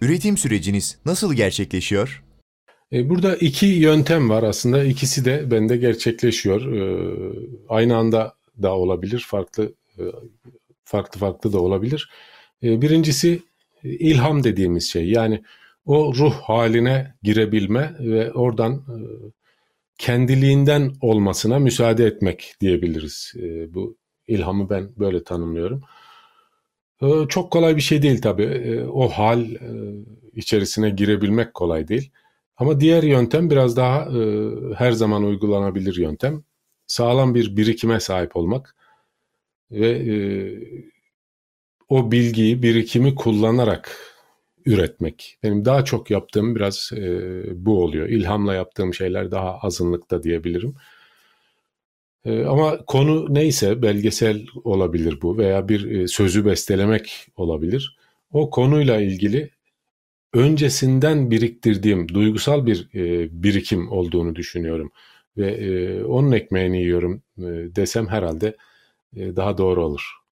Üretim süreciniz nasıl gerçekleşiyor? E, burada iki yöntem var aslında. İkisi de bende gerçekleşiyor. E, aynı anda da olabilir, farklı e, farklı farklı da olabilir. Birincisi ilham dediğimiz şey. Yani o ruh haline girebilme ve oradan kendiliğinden olmasına müsaade etmek diyebiliriz. Bu ilhamı ben böyle tanımlıyorum. Çok kolay bir şey değil tabii. O hal içerisine girebilmek kolay değil. Ama diğer yöntem biraz daha her zaman uygulanabilir yöntem. Sağlam bir birikime sahip olmak ve o bilgiyi, birikimi kullanarak üretmek. Benim daha çok yaptığım biraz bu oluyor. İlhamla yaptığım şeyler daha azınlıkta diyebilirim. Ee, ama konu neyse belgesel olabilir bu veya bir e, sözü bestelemek olabilir. O konuyla ilgili öncesinden biriktirdiğim duygusal bir e, birikim olduğunu düşünüyorum ve e, onun ekmeğini yiyorum desem herhalde daha doğru olur.